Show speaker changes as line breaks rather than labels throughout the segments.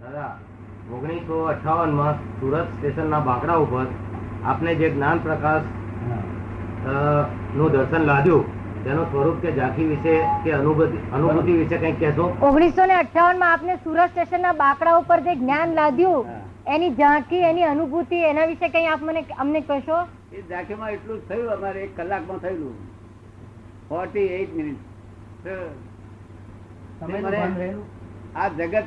દાદા ઓગણીસો અઠાવનમાં સુરત સ્ટેશનના બાંકડા ઉપર આપને જે જ્ઞાન પ્રકાશનું દર્શન લાદ્યું તેનું સ્વરૂપ કે ઝાંખી વિશે કે અનુભૂતિ અનુભૂતિ વિશે કંઈક કહેશો?
ઓગણીસો ને અઠાવનમાં આપને સુરત સ્ટેશન ના બાકડા ઉપર જે જ્ઞાન લાદ્યું એની ઝાંખી એની અનુભૂતિ એના વિશે કઈ આપ મને અમને કહેશો?
એ ઝાંખીમાં એટલું જ થયું અમારે એક કલાકમાં થયેલું. ફોર્ટી એઇટ મિનિટ આ જગત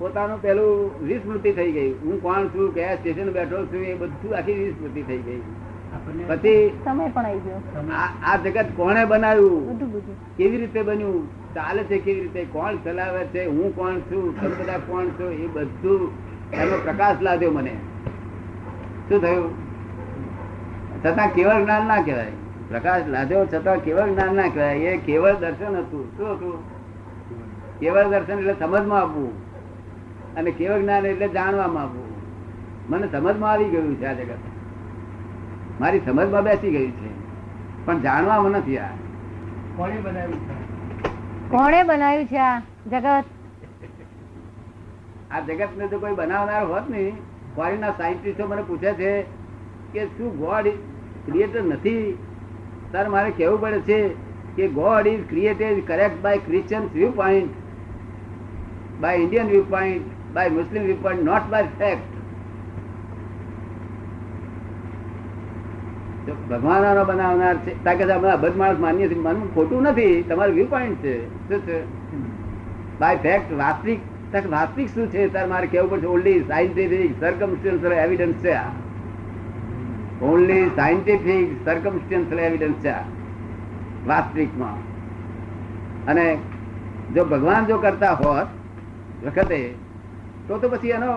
પોતાનું પેલું વિસ્મૃતિ થઈ ગઈ. હું કોણ છું કયા સ્ટેશન બેઠો છું એ બધું આખી વિસ્મૃતિ થઈ ગઈ. પછી
સમય પણ આવી ગયો.
આ જગત કોણે બનાવ્યું?
બધું બધું.
કેવી રીતે બન્યું? ચાલે છે કેવી રીતે? કોણ ચલાવે છે? હું કોણ છું? તમે બધા કોણ છો? એ બધું એનો પ્રકાશ લાદ્યો મને. શું થયું? છતાં કેવળ જ્ઞાન ના કહેવાય. પ્રકાશ લાદ્યો છતાં કેવળ જ્ઞાન ના કહેવાય. એ કેવળ દર્શન હતું. શું હતું? કેવળ દર્શન એટલે સમજમાં આપવું અને કેવળ જ્ઞાન એટલે જાણવામાં આપવું મને સમજમાં આવી ગયું છે આ જગત. મારી સમજમાં બેસી ગયું છે. પણ જાણવામાં નથી આ.
કોણે બનાવ્યું છે? આ જગત?
આ જગત ને જો કોઈ બનાવનાર હોત ને ફોરેન ના સાયન્ટિસ્ટો મને પૂછે છે કે શું ગોડ ક્રિએટર નથી? સર મારે કહેવું પડે છે કે God is created correct by Christian viewpoint by Indian viewpoint by Muslim viewpoint not by fact ભગવાન બનાવનાર છે. કારણ કે આપણે અબધ માણસ માનીએ છીએ. માનવું ખોટું નથી. તમારું વ્યૂ પોઈન્ટ છે. શું છે? બાય ફેક્ટ વાસ્તવિક વાસ્તવિક શું છે? તાર મારે કેવું પડશે ઓનલી સાયન્ટિફિક સર્કમસ્ટન્શિયલ એવિડન્સ છે આ. ઓનલી સાયન્ટિફિક સર્કમસ્ટન્શિયલ એવિડન્સ છે આ. વાસ્તવિકમાં. અને જો ભગવાન જો કરતા હોત, વખતે તો તો પછી એનો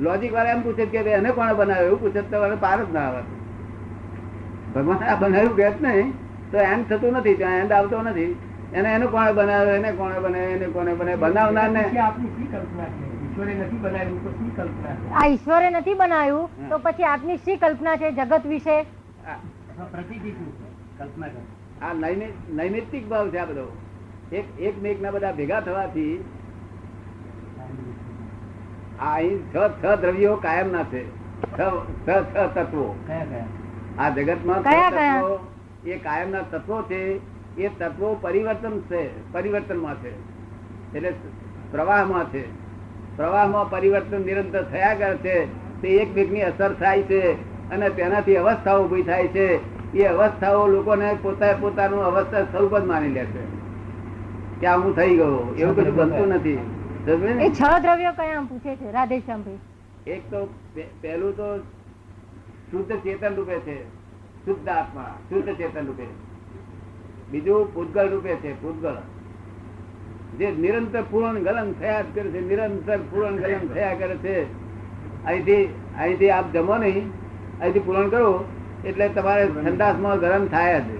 લોજિક વાળા એમ પૂછે કે એને કોણે બનાવ્યો? એવું પૂછે તો પાર જ ના આવે. ભગવાન આ બનાવ્યું કે નહીં તો એન્ડ થતું નથી ત્યાં એન્ડ આવતો નથી. એને એને કોણે બનાવ્યો એને કોણે બને એને કોને બને બનાવનાર ને
આ ઈશ્વરે નથી બનાવ્યું તો પછી આપની શી કલ્પના છે જગત વિશે?
આ નૈમિ- નૈમિત્તિક ભાવ છે આ બધો. એક એક મેક ના બધા ભેગા થવાથી આ અહીં છ છ દ્રવ્યો કાયમ ના છે. છ છ તત્વો. આ જગતમાં છ
કયા કયા?
તત્વો એ કાયમ ના તત્વો છે એ તત્વો પરિવર્તન છે પરિવર્તનમાં છે. એટલે પ્રવાહમાં છે. પ્રવાહમાં પરિવર્તન નિરંતર થયા કરે છે તે એકબીજની અસર થાય છે અને તેનાથી અવસ્થાઓ ઊભી થાય છે. એ અવસ્થાઓ લોકોને પોતા પોતાનું અવસ્થા સ્વરૂપ જ માની લે છે. કે હું થઈ ગયો એવું કશું બનતું નથી. ને?
એ છ દ્રવ્યો કયા પૂછે છે? રાધેશ્યામભાઈ
એક તો પહેલું તો શુદ્ધ ચેતન રૂપે છે. શુદ્ધ આત્મા શુદ્ધ ચેતન રૂપે. બીજું પૂતગળ રૂપે છે પૂતગળ જે નિરંતર પૂરણ ગલન થયા જ કરે છે નિરંતર પૂરણ ગલન થયા કરે છે. અહીંથી અહીંથી આપ જમો નહીં. અહીંથી પૂરણ કરો એટલે તમારે ઠંડાસમાં ગરમ થાય છે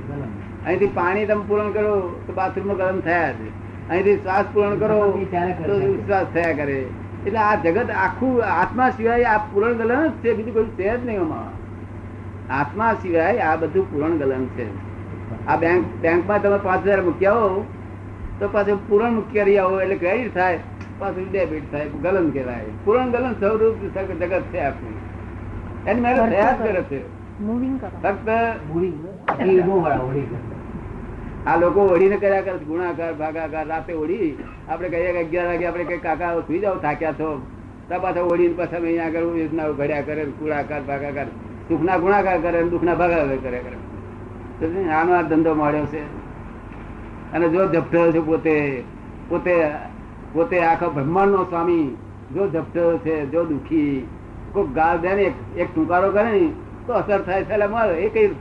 અહીંથી પાણી તમે પૂરણ કરો તો બાથરૂમમાં ગરમ થયા જ. અહીંથી શ્વાસ પૂરણ કરો તો શ્વાસ થયા કરે. એટલે આ જગત આખું આત્મા સિવાય આ પૂરણ ગલન જ છે બીજું કોઈ છે જ નહીં આમાં. આત્મા સિવાય આ બધું પૂરણ ગલન છે. આ બેંક બેંકમાં તમે પાંચ હજાર મૂક્યા હો તો પાછું પૂરણ કરી આવો એટલે ક્રેડિટ થાય પાછું ડેબિટ થાય ગલન કહેવાય. પૂરણ ગલન સ્વરૂપ જગત છે આપણું. એની મેરે પ્રયાસ કરે. છે.
મૂવિંગ કરો.
ફક્ત આ લોકો ઓળીને કર્યા કરે, ગુણાકાર, ભાગાકાર, રાતે ઓળી. આપણે કહીએ કે અગિયાર વાગે આપણે કઈ કાકા સુઈ જાવ થાક્યા છો. તો પાછા ઓળીને પાછા અહીંયા આગળ યોજનાઓ ઘડ્યા કરે, ગુણાકાર, ભાગાકાર. સુખના ગુણાકાર કરે દુઃખના ભાગાકાર કરે. કરે આનો આ ધંધો મળ્યો છે. અને જો ઝપટો છે પોતે પોતે પોતે આખા બ્રહ્માંડ નો સ્વામી. જો ઝપટો છે, જો દુઃખી. કોઈ ગાળ દે ને એક- ટૂંકારો કરે ને, તો અસર થાય છે. એટલે એ કઈ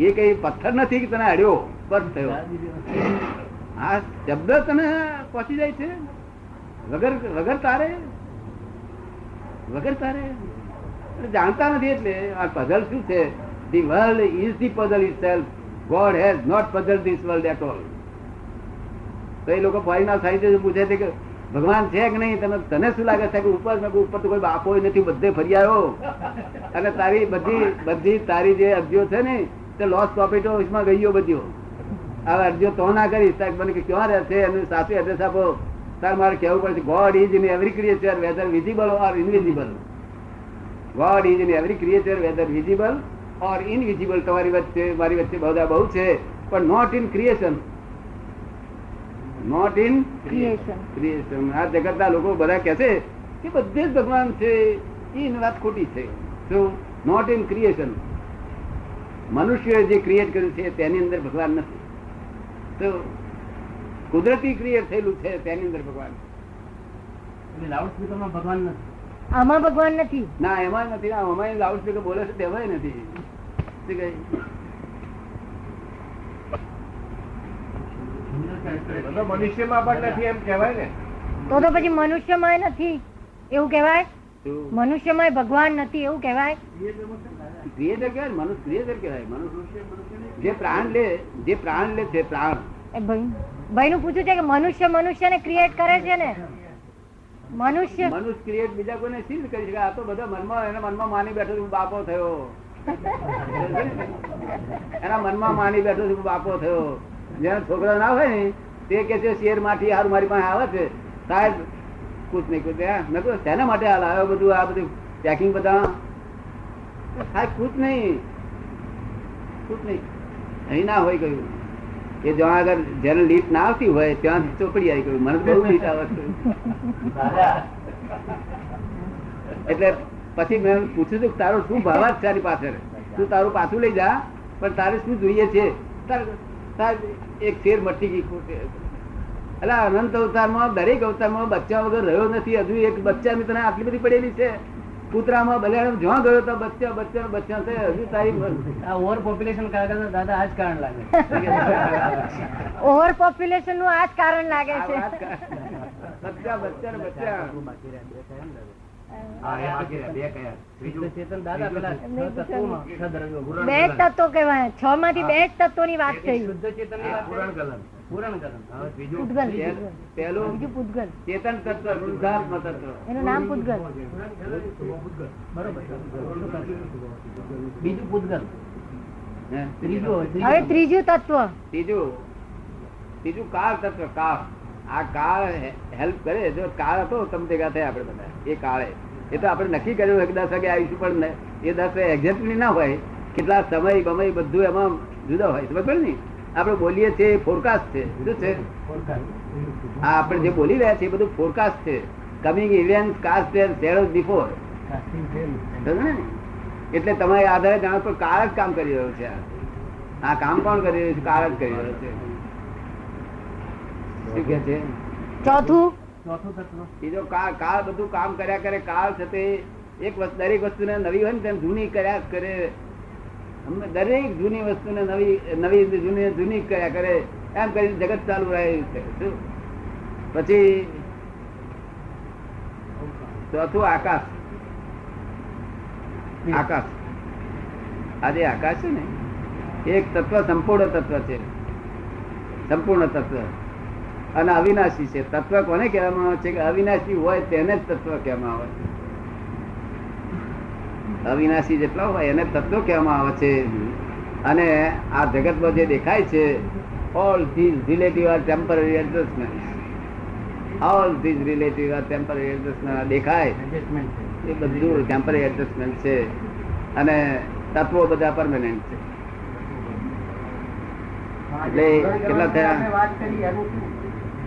એ કઈ પથ્થર નથી કે તને અડ્યો બસ થયો. આ શબ્દ તને પહોંચી જાય છે? વગર વગર તારે? વગર તારે? જાણતા નથી એટલે આ પઝલ શું છે? The world is the puzzle is self God has not puzzle this world at all તો એ લોકો ફોરીના સાહિત્ય પૂછે છે કે ભગવાન છે કે નહીં? તને તને શું લાગે છે કે ઉપર ઉપર તો કોઈ બાપો નથી, બધે ફરી આવ્યો? અને તારી બધી બધી તારી જે અરજીઓ છે ને, તે લોસ પ્રોફિટ ઓફિસમાં ગયો બધીઓ. આ અરજીઓ તો ના કરીશ મને કે ક્યાં રહે છે? એનું સાચું એડ્રેસ આપો. તાર મારે કહેવું પડશે God is in every creature whether visible or invisible God is in every creature whether visible or invisible તમારી વચ્ચે મારી વચ્ચે બધા બહુ છે પણ not in creation not in
creation
creation આ જગતના લોકો બધા કહે છે કે બધે જ ભગવાન છે. એ વાત ખોટી છે. શું? નોટ ઇન ક્રિએશન મનુષ્ય જે ક્રિએટ કર્યું છે તેની અંદર ભગવાન નથી. તો કુદરતી ક્રિએટ થયેલું છે તેની અંદર ભગવાન. છે.
લાઉડ સ્પીકરમાં ભગવાન નથી?
આમાં ભગવાન નથી?
ના એમાં નથી. ના અમારી લાઉડ સ્પીકર બોલે છે તેમાં નથી. શું કહે?
મનુષ્યમાં પણ નથી એમ કહેવાય ને.
તો તો પછી મનુષ્યમાં નથી. એવું કહેવાય?
શું?
મનુષ્યમાં ભગવાન નથી એવું કહેવાય?
ક્રિએટર કહેવાય મનુષ્ય ક્રિએટર કહેવાય. મનુષ્ય જે પ્રાણ લે જે પ્રાણ લે છે પ્રાણ.
ભાઈ નું પૂછ્યું છે કે મનુષ્ય મનુષ્યને ક્રિએટ કરે છે ને? મનુષ્ય
મનુષ્ય ક્રિએટ બીજા કોઈને સિદ્ધ કરી શકે? આ તો બધા મનમાં એના મનમાં માની બેઠો હું બાપો થયો. એના મનમાં માની બેઠો છું, બાપો થયો. જેના છોકરા ના હોય ને તે કે છે શેર માઠી હારું મારી પાસે આવે છે. સાહેબ કુછ નહીં નહીં. મેં માટે હાલ બધું, આ બધું પેકિંગ બધા? સાહેબ કૂત નહીં. કૂત નહીં. અહીં ના હોય કહ્યું એ જ્યાં આગળ જેને લીટ ના આવતી હોય ત્યાં ચોપડી આવી ગયું. મને બહુ લીટ આવે એટલે પછી મેં પૂછ્યું હતું તારો શું ભાવ જ તારી પાછળ? તું તારું પાછું લઈ જા, પણ તારે શું જોઈએ છે? એક શેર મટી ગઈ એટલે અનંત અવતારમાં દરેક અવતારમાં બચ્ચા વગર રહ્યો નથી. હજુ એક બચ્ચા તને આટલી બધી પડેલી છે. કૂતરામાં બલિયાણ જ્યાં ગયો તો બચ્ચા બચ્ચા બચ્ચા છે હજુ તારી
આ ઓવર પોપ્યુલેશન કારણ દાદા આ જ કારણ લાગે
ઓવર પોપ્યુલેશનનું આ જ કારણ લાગે છે.
બચ્ચા બચ્ચા બચ્ચા.
પુરાણ
બે તત્વો કેવાય છ માંથી બે જ તત્વોની વાત થઈ.
શુદ્ધ વાત પુરાણ. પુરાણ
પહેલું
પૂતગલ.
ચેતન તત્વ શુદ્ધાત્મ તત્વ.
એનું નામ પૂતગલ.
બરોબર. બીજું પૂતગલ.
હે?
ત્રીજું
હવે ત્રીજું તત્વ.
ત્રીજું. ત્રીજું કાળ તત્વ કાળ. આ કાળ હેલ્પ કરે જો કાળ હતો તમે ભેગા થયા આપણે બધા. એ કાળે. એ તો આપણે નક્કી કર્યું દસ વાગે આવીશું પણ એ દસ એક્ઝેક્ટલી ના હોય. કેટલા સમય બમય બધું એમાં જુદા હોય. પડી ને? આપણે બોલીએ છીએ ફોરકાસ્ટ છે. શું છે? હા, આપણે જે બોલી રહ્યા છીએ એ બધું ફોરકાસ્ટ છે. Coming event cast shadows before એટલે તમારે આધારે જાણો, પણ કાળ જ કામ કરી રહ્યો છે. આ કામ કોણ કરી રહ્યું છે? કાળ જ કરી રહ્યો છે. શું કે છે?
ચોથું?
ચોથું
બીજો કાળ કાળ બધું કામ કર્યા કરે કાળ છે તે એક વસ્તુ દરેક વસ્તુને નવી હોય ને તેમ જૂની કર્યા કરે. દરેક જૂની વસ્તુને નવી નવી જૂની જૂની કર્યા કરે. એમ કરીને જગત ચાલુ રહે છે શું? પછી ચોથું આકાશ. આકાશ. આ જે આકાશ છે ને? એક તત્વ સંપૂર્ણ તત્વ છે. સંપૂર્ણ તત્વ. અને અવિનાશી છે. તત્વ કોને કહેવામાં આવે છે કે અવિનાશી હોય તેને જ તત્વ કહેવામાં આવે છે. અવિનાશી જેટલા હોય એને તત્વ કહેવામાં આવે છે. અને આ જગતમાં જે દેખાય છે all these relative are temporary adjustment all these relative are temporary adjustment દેખાય. એ બધું ટેમ્પરરી એડજસ્ટમેન્ટ છે. અને તત્વો બધા પરમેનન્ટ છે. એટલે કેટલા થયા?
વાત કરી એનું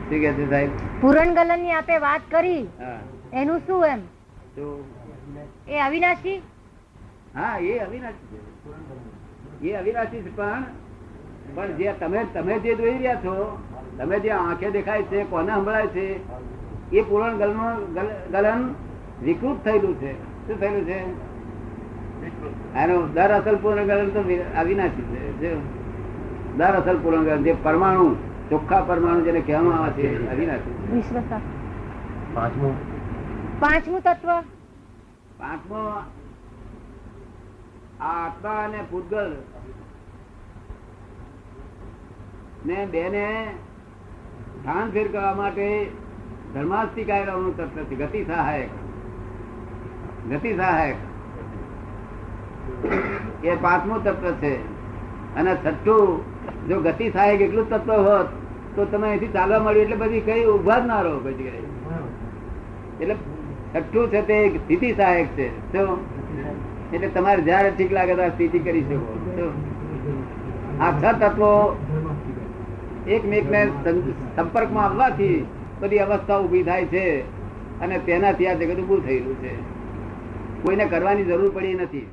શું?
કે છે સાહેબ?
પૂરણ ગલનની આપે વાત કરી. એનું શું એમ? એ અવિનાશી?
હા એ અવિનાશી છે. એ અવિનાશી છે પણ પણ જે તમે તમે જે જોઈ રહ્યા છો તમે જે આંખે દેખાય છે કોને સંભળાય છે એ પૂરણ ગલન ગલન વિકૃત થયેલું છે. શું થયેલું છે? એનું દર અસલ પૂર્ણ ગલન તો અવિનાશી છે. જે દર અસલ પૂર્ણ ગલન જે પરમાણુ ચોખ્ખા પરમાણુ જેને કહેવામાં આવે છે અવિનાશી.
પાંચમું.
પાંચમું તત્વ?
પાંચમો આ આત્મા અને ભૂતગલ ને બેને સ્થાન ફેર કરવા માટે ધર્માસ્તિકાયનું તત્વ છે ગતિ સહાયક. ગતિ સહાયક. એ પાંચમું તત્વ છે. અને છઠ્ઠું જો ગતિ સહાયક એટલું જ તત્વ હોત તો તમે અહીંથી ચાલવા મળ્યું એટલે બધી કઈ ઊભા જ ના રહો પછી એટલે છઠ્ઠું છે તે સ્થિતિ સહાયક છે એટલે તમારે જયારે ઠીક લાગે ત્યારે સ્થિતિ કરી શકો? આ છ તત્વો એકમેકને સંપર્કમાં આવવાથી બધી અવસ્થા ઊભી થાય છે અને તેનાથી આ જગત ઉભું થયેલું છે. કોઈને કરવાની જરૂર પડી નથી.